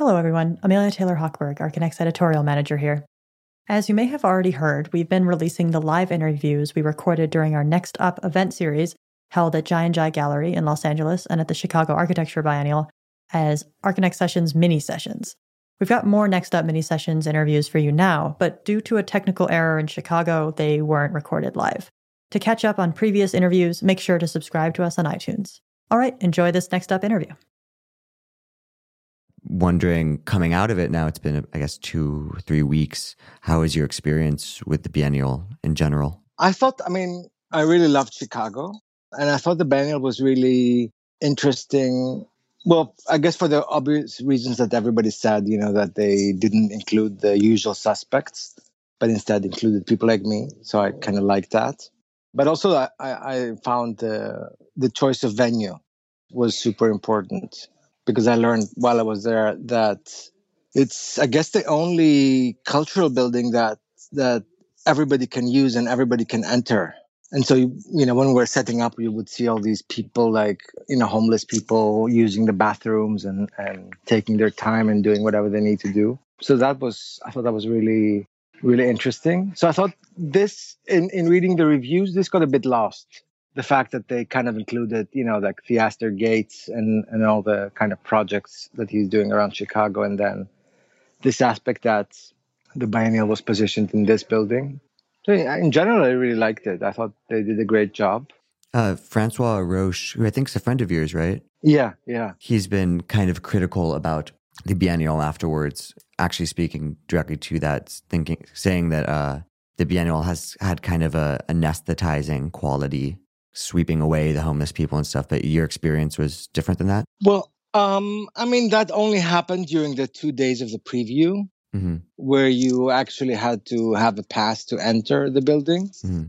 Hello, everyone. Amelia Taylor Hochberg, Archinect's editorial manager here. As you may have already heard, we've been releasing the live interviews we recorded during our Next Up event series held at Jai and Jai Gallery in Los Angeles and at the Chicago Architecture Biennial as Archinect Sessions mini sessions. We've got more Next Up mini sessions interviews for you now, but due to a technical error in Chicago, they weren't recorded live. To catch up on previous interviews, make sure to subscribe to us on iTunes. All right, enjoy this Next Up interview wondering coming out of it now it's been i guess two three weeks. How is your experience with the biennial in general? I thought i mean i really loved chicago and i thought the biennial was really interesting. Well i guess for the obvious reasons that everybody said you know that they didn't include the usual suspects but instead included people like me so i kind of liked that. But also i, I found the, the choice of venue was super important because I learned while I was there that it's I guess the only cultural building that that everybody can use and everybody can enter. And so you know when we're setting up, you would see all these people like you know homeless people using the bathrooms and and taking their time and doing whatever they need to do. So that was I thought that was really really interesting. So I thought this in in reading the reviews, this got a bit lost the fact that they kind of included, you know, like Theaster Gates and, and all the kind of projects that he's doing around Chicago. And then this aspect that the biennial was positioned in this building. So in general, I really liked it. I thought they did a great job. Uh, Francois Roche, who I think is a friend of yours, right? Yeah, yeah. He's been kind of critical about the biennial afterwards, actually speaking directly to that, thinking, saying that uh, the biennial has had kind of a anesthetizing quality sweeping away the homeless people and stuff, but your experience was different than that? Well, um, I mean, that only happened during the two days of the preview, mm-hmm. where you actually had to have a pass to enter the building. Mm-hmm.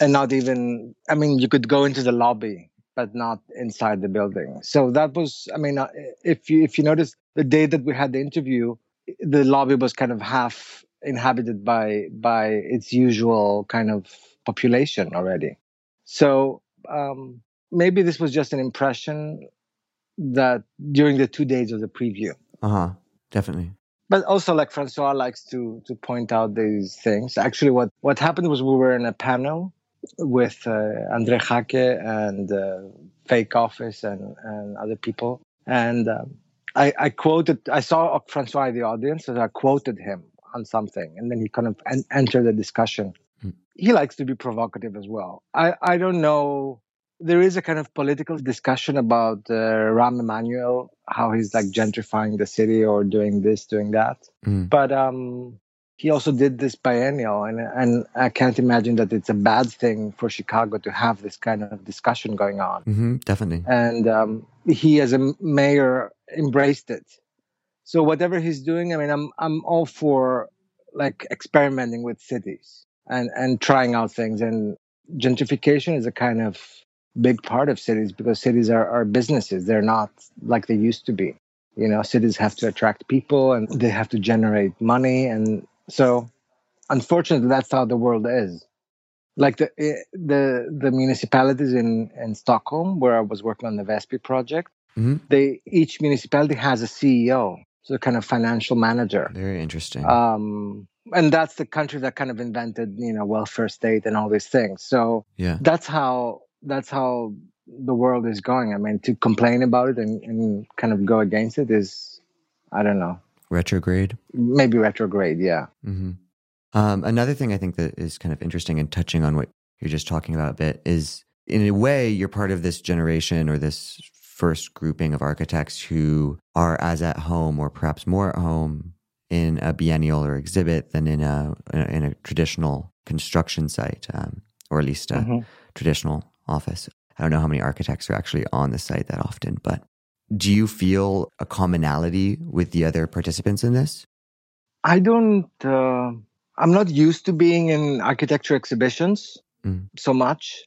And not even, I mean, you could go into the lobby, but not inside the building. So that was, I mean, uh, if you if you notice, the day that we had the interview, the lobby was kind of half inhabited by by its usual kind of population already. So um, maybe this was just an impression that during the two days of the preview. Uh huh. Definitely. But also, like Francois likes to to point out these things. Actually, what what happened was we were in a panel with uh, Andrés Jaque and uh, Fake Office and and other people, and um, I, I quoted. I saw Francois in the audience, and I quoted him on something, and then he kind of en- entered the discussion he likes to be provocative as well. I, I don't know. There is a kind of political discussion about uh, Rahm Emanuel, how he's like gentrifying the city or doing this, doing that. Mm. But um, he also did this biennial, and and I can't imagine that it's a bad thing for Chicago to have this kind of discussion going on. Mm-hmm, definitely. And um, he, as a mayor, embraced it. So whatever he's doing, I mean, I'm I'm all for like experimenting with cities and and trying out things. And gentrification is a kind of big part of cities because cities are, are businesses. They're not like they used to be. You know cities have to attract people and they have to generate money. And so unfortunately that's how the world is. Like the eh, the the municipalities in in stockholm where i was working on the vespi project mm-hmm. they each municipality has a ceo so kind of financial manager. Very interesting. Um and that's the country that kind of invented you know welfare state and all these things. So yeah. that's how that's how the world is going. I mean to complain about it and, and kind of go against it is i don't know. Retrograde? Maybe retrograde yeah. Mm-hmm. um, another thing i think that is kind of interesting and touching on what you're just talking about a bit is in a way you're part of this generation or this first grouping of architects who are as at home or perhaps more at home in a biennial or exhibit than in a in a traditional construction site, um, or at least a mm-hmm. traditional office. I don't know how many architects are actually on the site that often, but do you feel a commonality with the other participants in this? I don't. Uh, I'm not used to being in architecture exhibitions mm. so much.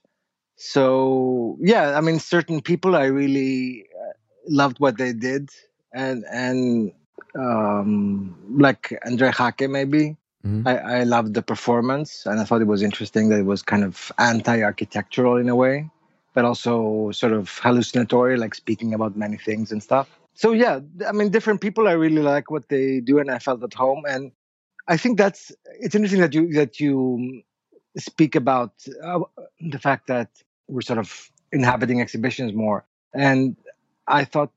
So yeah, I mean, certain people I really uh, loved what they did, and and um, like Andrés Jaque, maybe. Mm-hmm. I, I loved the performance and I thought it was interesting that it was kind of anti architectural in a way, but also sort of hallucinatory, like speaking about many things and stuff. so yeah, I mean, different people. I really like what they do, and I felt at home. And I think that's it's interesting that you that you speak about uh, the fact that we're sort of inhabiting exhibitions more. And I thought,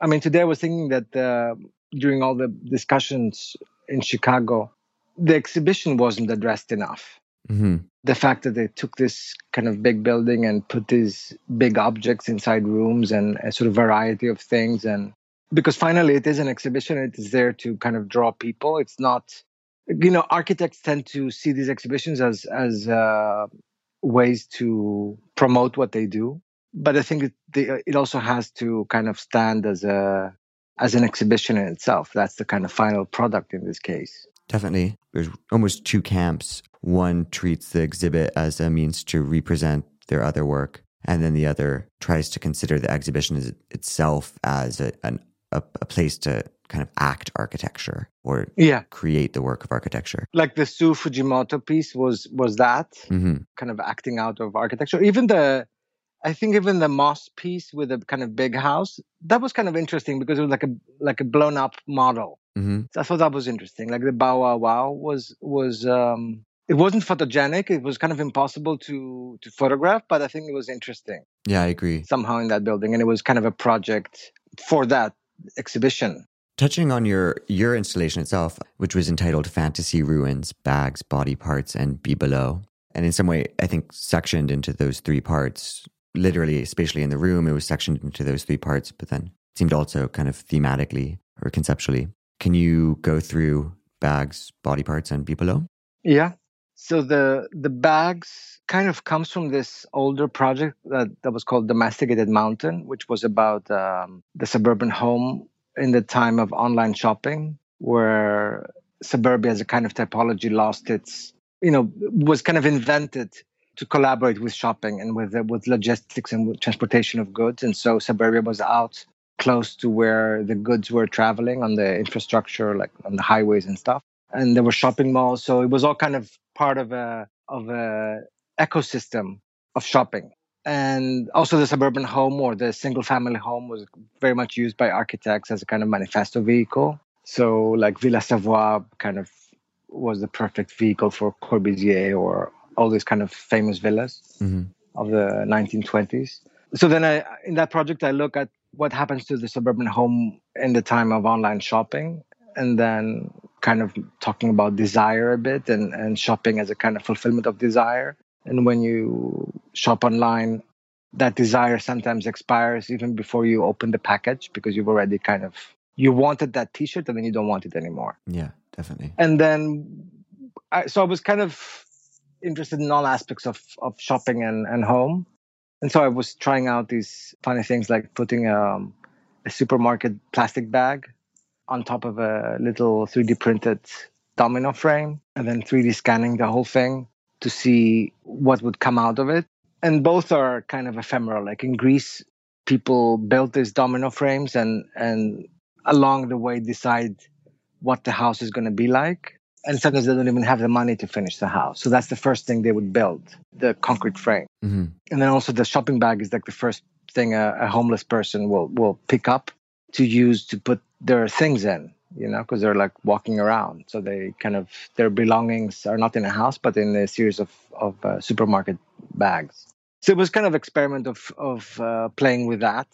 I mean, today I was thinking that uh, during all the discussions in Chicago, the exhibition wasn't addressed enough. Mm-hmm. The fact that they took this kind of big building and put these big objects inside rooms and a sort of variety of things. And because finally it is an exhibition, it is there to kind of draw people. It's not, you know, architects tend to see these exhibitions as, as, uh, ways to promote what they do but i think it, it also has to kind of stand as a as an exhibition in itself. That's the kind of final product in this case. Definitely. There's almost two camps. One treats the exhibit as a means to represent their other work and then the other tries to consider the exhibition as itself as a, an, a, a place to kind of act architecture or yeah. create the work of architecture. Like the Sou Fujimoto piece was was that mm-hmm. kind of acting out of architecture. Even the I think even the MOS piece with a kind of big house that was kind of interesting because it was like a like a blown up model. Mm-hmm. So I thought that was interesting. Like the Bow Wow Wow was was um, it wasn't photogenic. It was kind of impossible to to photograph, but I think it was interesting. Yeah, I agree. Somehow in that building, and it was kind of a project for that exhibition. Touching on your your installation itself, which was entitled Fantasy Ruins, Bags, Body Parts, and Bibelot. And in some way, I think sectioned into those three parts, literally, especially in the room, it was sectioned into those three parts, but then seemed also kind of thematically or conceptually. Can you go through bags, body parts, and bibelot? Yeah. So the the bags kind of comes from this older project that, that was called Domesticated Mountain, which was about um, the suburban home in the time of online shopping, where suburbia as a kind of typology lost its, you know, was kind of invented to collaborate with shopping and with uh, with logistics and with transportation of goods. And so suburbia was out close to where the goods were traveling on the infrastructure, like on the highways and stuff. And there were shopping malls, so it was all kind of part of a of a ecosystem of shopping and also the suburban home or the single family home was very much used by architects as a kind of manifesto vehicle so like villa savoye kind of was the perfect vehicle for corbusier or all these kind of famous villas mm-hmm. of the 1920s so then I, in that project i look at what happens to the suburban home in the time of online shopping and then kind of talking about desire a bit and, and shopping as a kind of fulfillment of desire and when you shop online, that desire sometimes expires even before you open the package because you've already kind of you wanted that t-shirt and then you don't want it anymore. Yeah, definitely. And then I, so I was kind of interested in all aspects of of shopping and and home. And so I was trying out these funny things like putting um, a supermarket plastic bag on top of a little 3D printed domino frame and then 3D scanning the whole thing to see what would come out of it. And both are kind of ephemeral. Like in Greece, people built these domino frames and, and along the way decide what the house is going to be like. And sometimes they don't even have the money to finish the house. So that's the first thing they would build the concrete frame. Mm-hmm. And then also the shopping bag is like the first thing a, a homeless person will, will pick up to use to put their things in you know, because they're like walking around. So they kind of their belongings are not in a house, but in a series of of uh, supermarket bags. So it was kind of experiment of of uh, playing with that,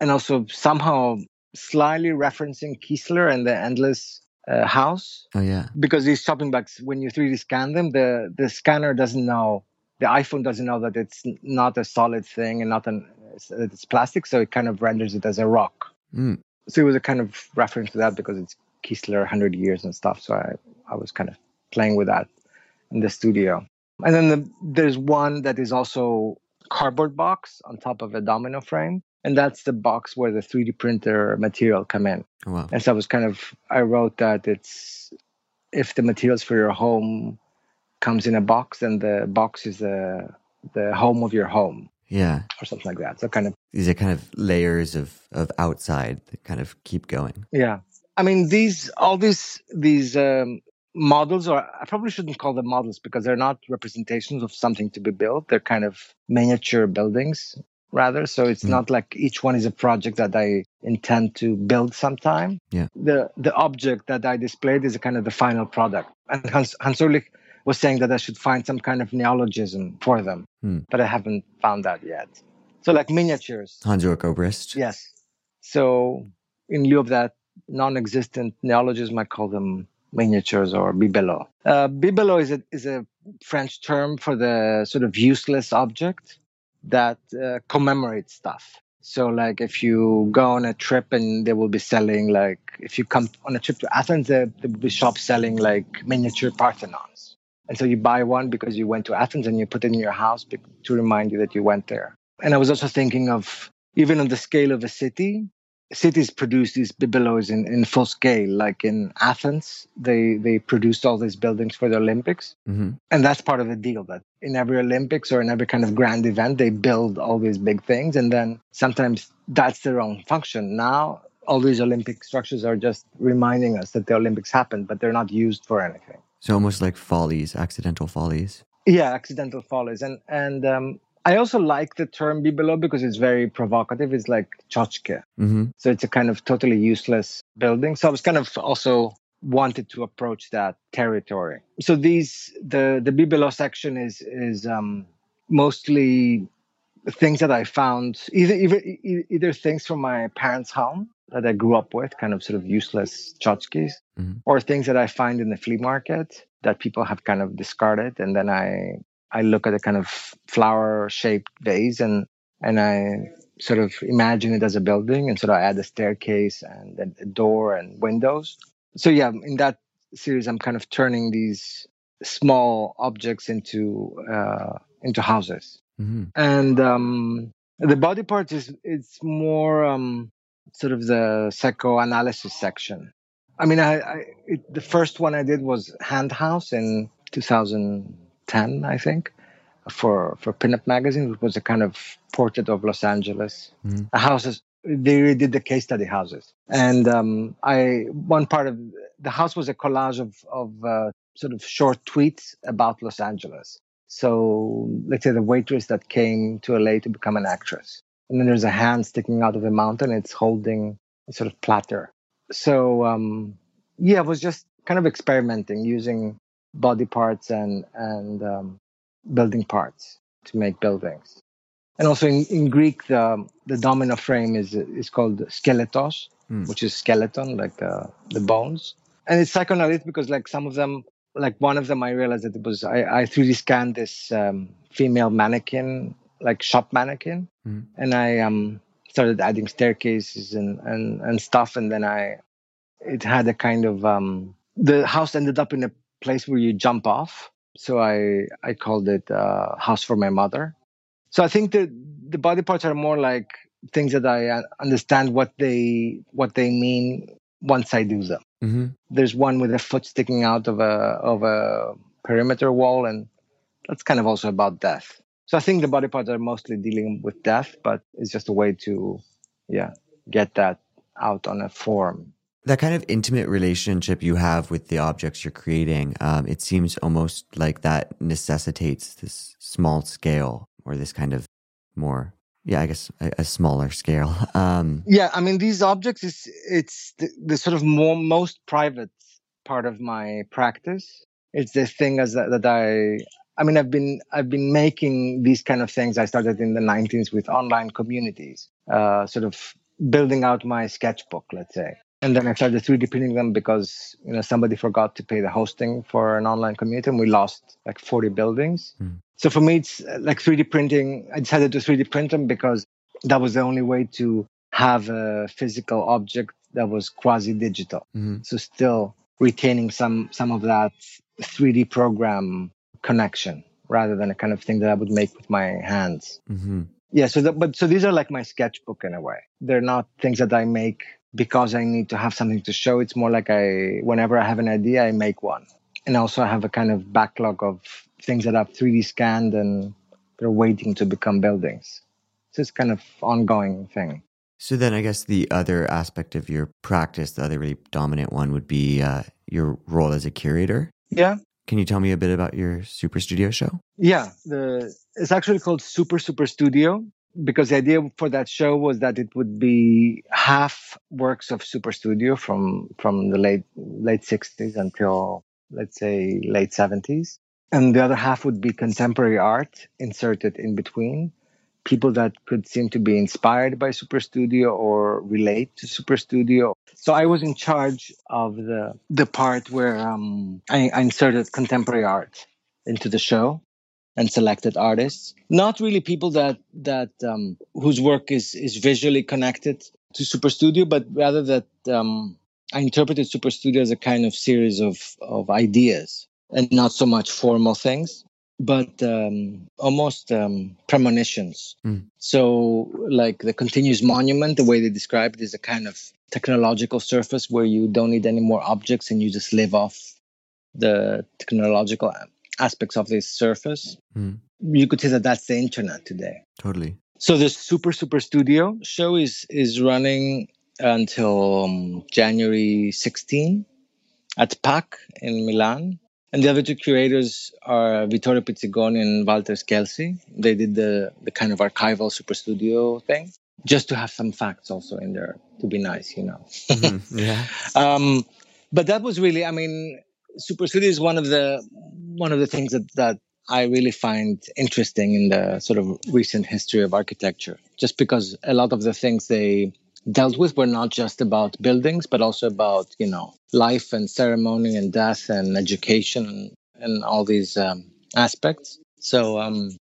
and also somehow slyly referencing Kiesler and the Endless uh, House. Oh yeah, because these shopping bags, when you 3D scan them, the the scanner doesn't know. The iPhone doesn't know that it's not a solid thing and not an it's plastic, so it kind of renders it as a rock. Mm so it was a kind of reference to that because it's Kiesler 100 years and stuff. So I, I was kind of playing with that in the studio. And then the, there's one that is also cardboard box on top of a domino frame. And that's the box where the 3D printer material come in. Wow. And so I was kind of, I wrote that it's, if the materials for your home comes in a box, then the box is the, the home of your home. Yeah. Or something like that. So kind of these are kind of layers of of outside that kind of keep going. Yeah. I mean these all these these um, models or I probably shouldn't call them models because they're not representations of something to be built. They're kind of miniature buildings rather. So it's Mm. not like each one is a project that I intend to build sometime. Yeah. The the object that I displayed is a kind of the final product. And Hans, Hans Ulrich was saying that I should find some kind of neologism for them, Hmm. but I haven't found that yet. So like miniatures. Hans Ulrich Obrist. Yes. So in lieu of that non-existent neologism, I call them miniatures or bibelot. Uh, bibelot is a is a French term for the sort of useless object that uh, commemorates stuff. So like if you go on a trip and they will be selling like if you come on a trip to Athens, there, there will be shops selling like miniature Parthenons. And so you buy one because you went to Athens and you put it in your house to remind you that you went there. And I was also thinking of even on the scale of a city, cities produce these bibelots in, in full scale. Like in Athens, they, they produced all these buildings for the Olympics. hmm And that's part of the deal that in every Olympics or in every kind of grand event, they build all these big things. And then sometimes that's their own function. Now, all these Olympic structures are just reminding us that the Olympics happened, but they're not used for anything. So almost like follies, accidental follies. Yeah, accidental follies. And and um, I also like the term bibelot because it's very provocative. It's like tchotchke. hmm So it's a kind of totally useless building. So I was kind of also wanted to approach that territory. So these the the bibelot section is is um, mostly things that I found either either either things from my parents' home that I grew up with, kind of sort of useless tchotchkes, Mhm. or things that I find in the flea market that people have kind of discarded, and then I I look at a kind of flower shaped vase and and I sort of imagine it as a building and sort of add a staircase and a door and windows. So yeah, in that series, I'm kind of turning these small objects into uh, into houses hmm and um, the body part is it's more um, sort of the psychoanalysis section. I mean, I, I it, the first one I did was Hand House in 2010, I think, for for Pinup magazine. It was a kind of portrait of Los Angeles. The houses they did the case study houses, and um, I one part of the house was a collage of of uh, sort of short tweets about Los Angeles. So let's say the waitress that came to LA to become an actress. And then there's a hand sticking out of the mountain. It's holding a sort of platter. So um, yeah, I was just kind of experimenting using body parts and and um, building parts to make buildings. And also in, in Greek, the the domino frame is is called skeletos, Mm. which is skeleton, like the the bones. And it's psychoanalytic because like some of them like one of them i realized that it was i, I 3d scanned this um, female mannequin like shop mannequin Mhm. and i um, started adding staircases and, and, and stuff and then i it had a kind of um, the house ended up in a place where you jump off. So i i called it uh, house for my mother. So i think that the body parts are more like things that i uh, understand what they what they mean once i do them. Hmm there's one with a foot sticking out of a of a perimeter wall and that's kind of also about death. So i think the body parts are mostly dealing with death but it's just a way to yeah get that out on a form That kind of intimate relationship you have with the objects you're creating, um, it seems almost like that necessitates this small scale or this kind of more, yeah, I guess a, a smaller scale. Um, yeah i mean these objects is it's the, the sort of more most private part of my practice. It's the thing as that, that i i mean i've been i've been making these kind of things. I started in the 90s with online communities uh, sort of building out my sketchbook let's say and then i started 3d printing them because you know somebody forgot to pay the hosting for an online community and we lost like 40 buildings. Hmm. so for me it's uh, like 3d printing i decided to 3d print them because that was the only way to have a physical object that was quasi digital. Mhm. so still retaining some some of that 3d program connection rather than a kind of thing that i would make with my hands. Hmm yeah so that, but so these are like my sketchbook in a way. They're not things that i make because i need to have something to show. It's more like i whenever i have an idea i make one. And also i have a kind of backlog of things that i've 3d scanned and they're waiting to become buildings. So it's kind of ongoing thing. So then I guess the other aspect of your practice, the other really dominant one would be uh, your role as a curator. yeah. Can you tell me a bit about your Super Studio show? Yeah, the it's actually called Super Super Studio because the idea for that show was that it would be half works of Super Studio from from the late late 60s until let's say late 70s and the other half would be contemporary art inserted in between. People that could seem to be inspired by super studio or relate to super studio. So i was in charge of the the part where um, I, I inserted contemporary art into the show and selected artists not really people that that um, whose work is is visually connected to super studio but rather that um, i interpreted super studio as a kind of series of of ideas and not so much formal things but um, almost um, premonitions. Mm. So, like the continuous monument, the way they describe it is a kind of technological surface where you don't need any more objects and you just live off the technological aspects of this surface. Mm. You could say that that's the internet today. Totally. So the Super Super Studio show is is running until um, January 16 at PAC in Milan and the other two curators are Vittorio Pizzigoni and Walter Scelsi. They did the, the kind of archival super studio thing, just to have some facts also in there to be nice, you know. mm-hmm. Yeah. Um, but that was really, I mean, super studio is one of the one of the things that that I really find interesting in the sort of recent history of architecture, just because a lot of the things they dealt with were not just about buildings, but also about, you know, life and ceremony and death and education and, and all these um, aspects. So, um,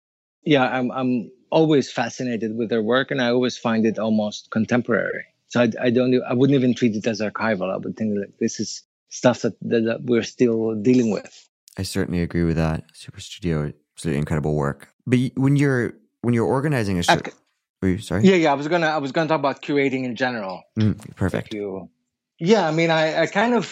yeah, I'm, I'm always fascinated with their work and I always find it almost contemporary. So I, I don't, I wouldn't even treat it as archival. I would think that this is stuff that, that, that we're still dealing with. I certainly agree with that. Super Studio, absolutely incredible work. But when you're when you're organizing a show, were you sorry? Yeah, yeah. I was gonna I was gonna talk about curating in general. Mm, perfect. You, yeah, I mean, I, I kind of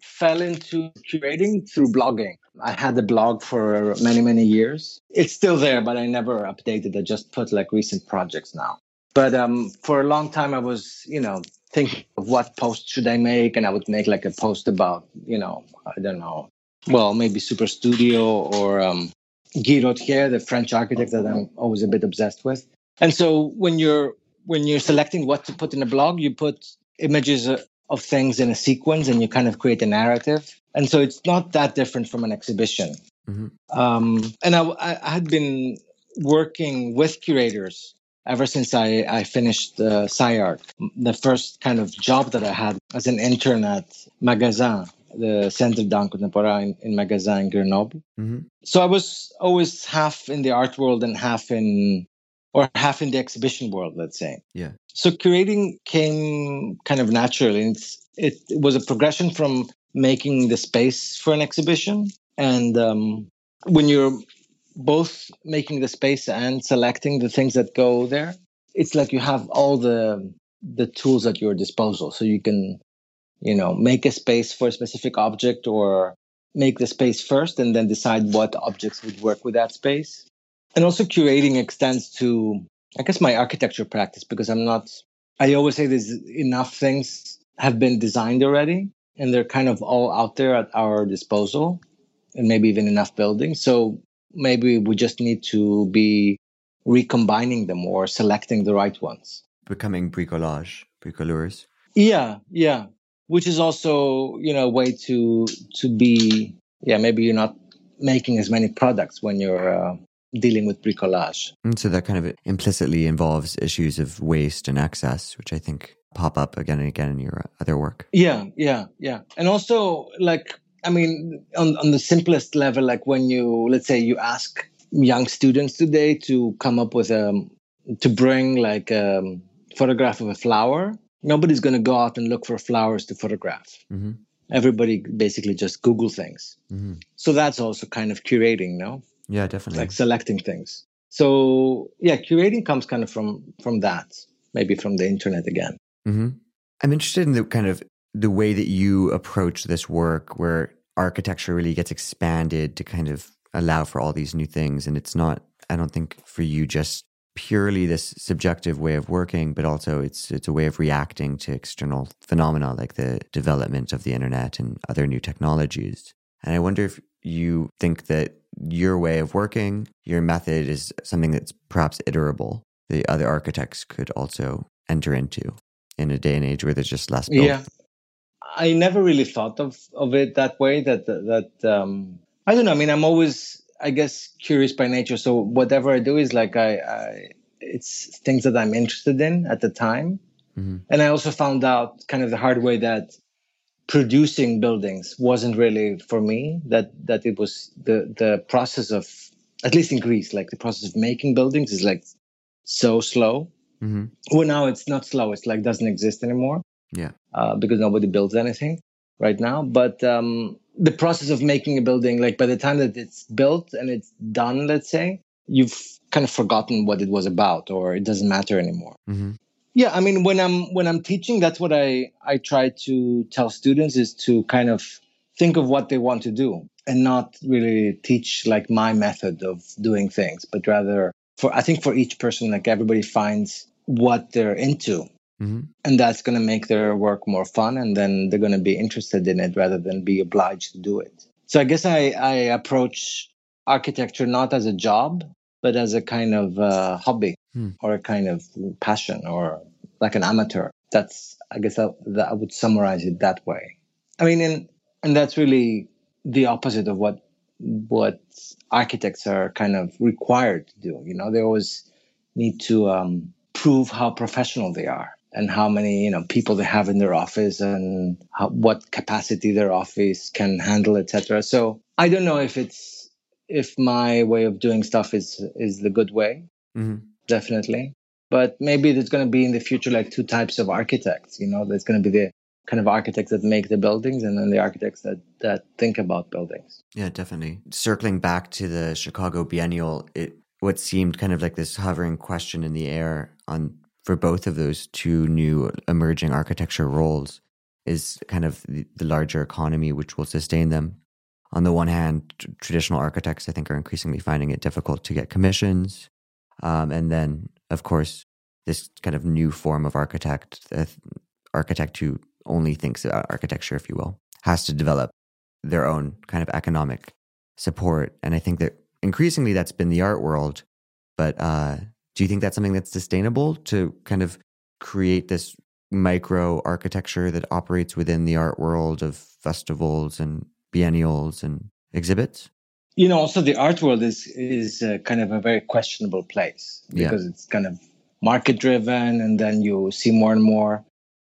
fell into curating through blogging. I had the blog for many many years. It's still there, but I never updated. I just put like recent projects now. But um, for a long time, I was you know thinking of what post should I make, and I would make like a post about you know I don't know, well maybe Super Studio or um, Guy the French architect that I'm always a bit obsessed with. And so when you're when you're selecting what to put in a blog, you put images of things in a sequence and you kind of create a narrative. And so it's not that different from an exhibition. Mm-hmm. Um, and I, I, had been working with curators ever since I, I finished uh, SCI-Arc. The first kind of job that I had as an intern at Magasin, the Centre d'Art Contemporain in, in Magasin in Grenoble. Mm-hmm. So I was always half in the art world and half in or half in the exhibition world, let's say. Yeah. So curating came kind of naturally. It's, it, it was a progression from making the space for an exhibition. And um, when you're both making the space and selecting the things that go there, it's like you have all the the tools at your disposal. So you can, you know, make a space for a specific object or make the space first and then decide what objects would work with that space and also curating extends to i guess my architecture practice because i'm not i always say there's enough things have been designed already and they're kind of all out there at our disposal and maybe even enough buildings so maybe we just need to be recombining them or selecting the right ones becoming bricolage bricoleurs yeah yeah which is also you know a way to to be yeah maybe you're not making as many products when you're uh, dealing with bricolage. And so that kind of implicitly involves issues of waste and excess, which I think pop up again and again in your other work. Yeah, yeah, yeah. And also, like, I mean, on, on the simplest level, like when you, let's say, you ask young students today to come up with a, um, to bring like a um, photograph of a flower, nobody's going to go out and look for flowers to photograph. Mm-hmm. Everybody basically just Google things. Mm-hmm. So that's also kind of curating, no? Yeah, definitely. Like selecting things. So yeah, curating comes kind of from from that, maybe from the internet again. Mm-hmm. I'm interested in the kind of the way that you approach this work, where architecture really gets expanded to kind of allow for all these new things, and it's not. I don't think for you just purely this subjective way of working, but also it's it's a way of reacting to external phenomena like the development of the internet and other new technologies. And I wonder if you think that your way of working, your method is something that's perhaps iterable. the other architects could also enter into in a day and age where there's just less built. Yeah. I never really thought of, of it that way. That that um, I don't know. I mean, I'm always, I guess, curious by nature. So whatever I do is like I, I it's things that I'm interested in at the time. Mm-hmm. And I also found out kind of the hard way that producing buildings wasn't really for me. That that it was the the process of at least in Greece, like the process of making buildings is like so slow. Mm-hmm. Well, now it's not slow. It's like doesn't exist anymore. Yeah. Uh, because nobody builds anything right now. But um, the process of making a building, like by the time that it's built and it's done, let's say, you've kind of forgotten what it was about, or it doesn't matter anymore. Mm-hmm. Yeah, I mean, when I'm when I'm teaching, that's what I I try to tell students is to kind of think of what they want to do and not really teach like my method of doing things, but rather for I think for each person, like everybody finds what they're into Mm-hmm. And that's going to make their work more fun. And then they're going to be interested in it rather than be obliged to do it. So I guess I, I approach architecture not as a job, but as a kind of uh, hobby hmm. or a kind of passion or like an amateur. That's, I guess, I, that I would summarize it that way. I mean, and, and that's really the opposite of what what architects are kind of required to do. You know, they always need to um, prove how professional they are and how many you know people they have in their office and how, what capacity their office can handle etc so i don't know if it's if my way of doing stuff is is the good way. Mm-hmm. definitely. But maybe there's going to be in the future like two types of architects you know? There's going to be the kind of architects that make the buildings and then the architects that that think about buildings. Yeah definitely. Circling back to the chicago biennial it what seemed kind of like this hovering question in the air on for both of those two new emerging architecture roles is kind of the, larger economy which will sustain them. On the one hand, t- traditional architects, I think, are increasingly finding it difficult to get commissions. Um, and then, of course, this kind of new form of architect, uh, architect who only thinks about architecture, if you will, has to develop their own kind of economic support. And I think that increasingly that's been the art world, but uh, do you think that's something that's sustainable to kind of create this micro architecture that operates within the art world of festivals and biennials and exhibits? You know, also the art world is is uh, kind of a very questionable place because yeah. it's kind of market driven, and then you see more and more,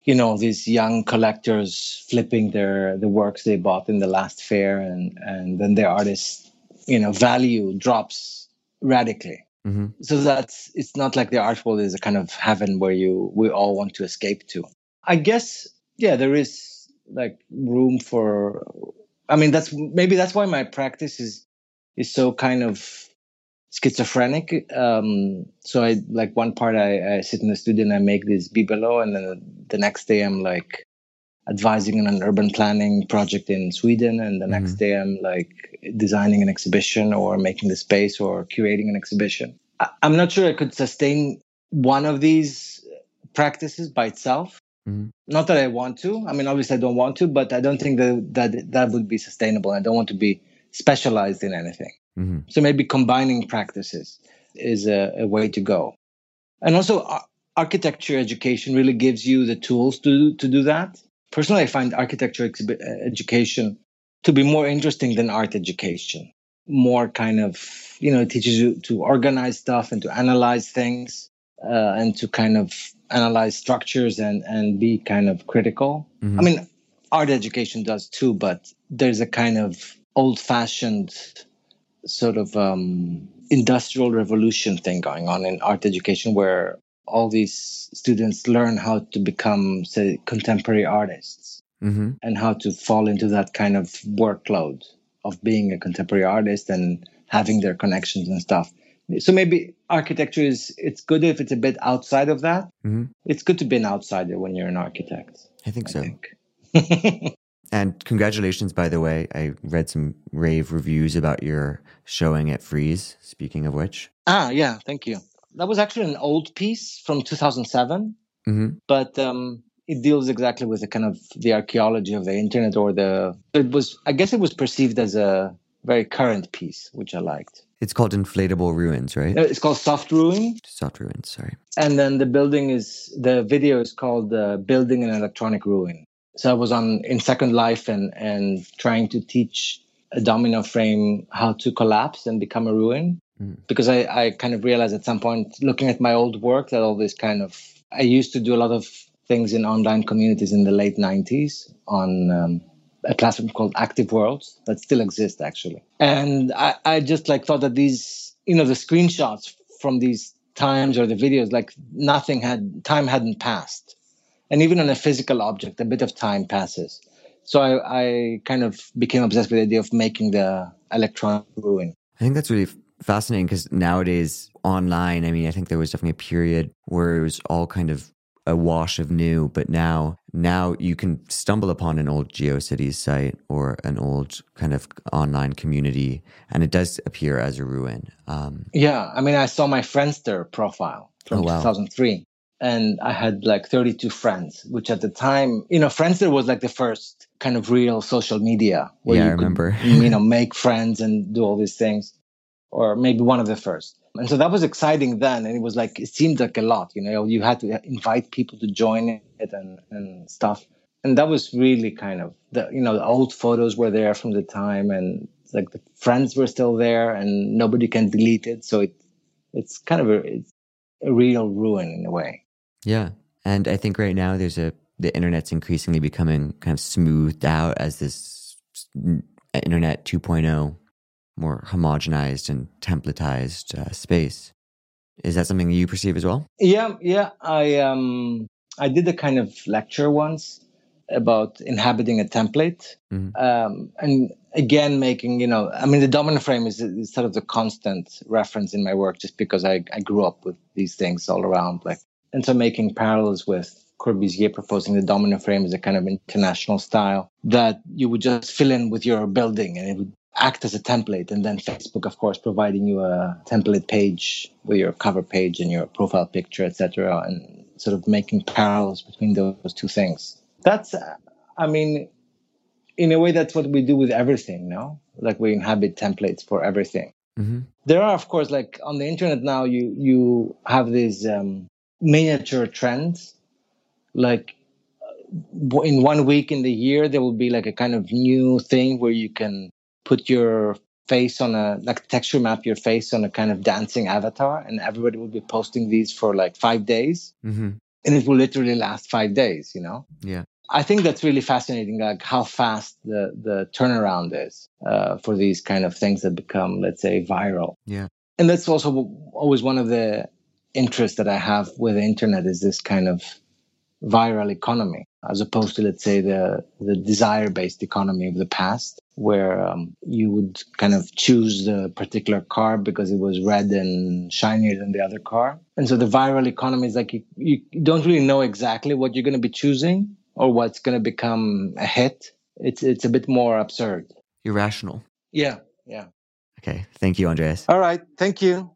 you know, these young collectors flipping their the works they bought in the last fair, and and then their artists, you know, value drops radically. Mm-hmm. So that's it's not like the art world is a kind of heaven where you we all want to escape to. I guess yeah, there is like room for. I mean, that's maybe that's why my practice is is so kind of schizophrenic. Um, so I like one part I, I sit in the studio and I make this bibelot, and then the next day I'm like advising on an urban planning project in Sweden, and the mm-hmm. next day I'm like designing an exhibition or making the space or curating an exhibition. I- I'm not sure I could sustain one of these practices by itself. Mm-hmm. Not that I want to. I mean, obviously I don't want to, but I don't think that that, that would be sustainable. I don't want to be specialized in anything. Mm-hmm. So maybe combining practices is a, a way to go. And also, architecture education really gives you the tools to to do that personally, I find architecture uh, education to be more interesting than art education. More kind of, you know, it teaches you to organize stuff and to analyze things uh, and to kind of analyze structures and, and be kind of critical. Mm-hmm. I mean, art education does too, but there's a kind of old fashioned sort of um, industrial revolution thing going on in art education where all these students learn how to become, say, contemporary artists mm-hmm. and how to fall into that kind of workload of being a contemporary artist and having their connections and stuff. So maybe architecture is it's good if it's a bit outside of that. Mm-hmm. It's good to be an outsider when you're an architect. I think so. Think. and congratulations, by the way. I read some rave reviews about your showing at Frieze. Speaking of which, ah, yeah, thank you that was actually an old piece from 2007, mm-hmm. but um, it deals exactly with the kind of the archaeology of the internet or the. It was, I guess, it was perceived as a very current piece, which I liked. It's called inflatable ruins, right? Uh, It's called Soft Ruin. Soft ruins. Sorry. And then the building is, the video is called uh, Building an Electronic Ruin. So I was on in Second Life and, and trying to teach a domino frame how to collapse and become a ruin. Mm. Because I, I kind of realized at some point, looking at my old work, that all this kind of, I used to do a lot of things in online communities in the late 90s on um, a platform called Active Worlds that still exists actually. And I, I just like thought that these, you know, the screenshots from these times or the videos, like nothing had, time hadn't passed. And even on a physical object, a bit of time passes. So I, I kind of became obsessed with the idea of making the electronic ruin. I think that's really fascinating because nowadays online, I mean, I think there was definitely a period where it was all kind of a wash of new, but now now you can stumble upon an old GeoCities site or an old kind of online community, and it does appear as a ruin. Um, Yeah, I mean, I saw my Friendster profile from Oh, wow. 2003, and I had like 32 friends, which at the time, you know, Friendster was like the first kind of real social media where Yeah, you I could, remember. you know, make friends and do all these things, or maybe one of the first. And so that was exciting then, and it was like it seemed like a lot, you know, you had to invite people to join it and and stuff. And that was really kind of the you know the old photos were there from the time, and like the friends were still there, and nobody can delete it. So it it's kind of a it's a real ruin in a way. yeah, and I think right now there's a the internet's increasingly becoming kind of smoothed out as this internet 2.0, more homogenized and templatized uh, space. Is that something you perceive as well? Yeah, yeah. I um I did a kind of lecture once about inhabiting a template, Mhm. um, and again making you know I mean the domino frame is, is sort of the constant reference in my work just because I I grew up with these things all around like and so making parallels with Corbusier proposing the domino frame as a kind of international style that you would just fill in with your building and it would act as a template and then facebook of course providing you a template page with your cover page and your profile picture etc and sort of making parallels between those two things. That's i mean in a way that's what we do with everything no? Like we inhabit templates for everything. Hmm there are of course like on the internet now you you have these um, miniature trends. Like in one week in the year there will be like a kind of new thing where you can put your face on a like texture map your face on a kind of dancing avatar and everybody will be posting these for like five days mm-hmm. and it will literally last five days you know Yeah. I think that's really fascinating, like how fast the, the turnaround is uh, for these kind of things that become, let's say, viral. Yeah. And that's also always one of the interests that I have with the internet is this kind of viral economy, as opposed to, let's say, the, the desire based economy of the past, where um, you would kind of choose the particular car because it was red and shinier than the other car. And so the viral economy is like you, you don't really know exactly what you're going to be choosing or what's going to become a hit. It's it's a bit more absurd. Irrational. Yeah, yeah. Okay. Thank you, Andreas. All right. Thank you.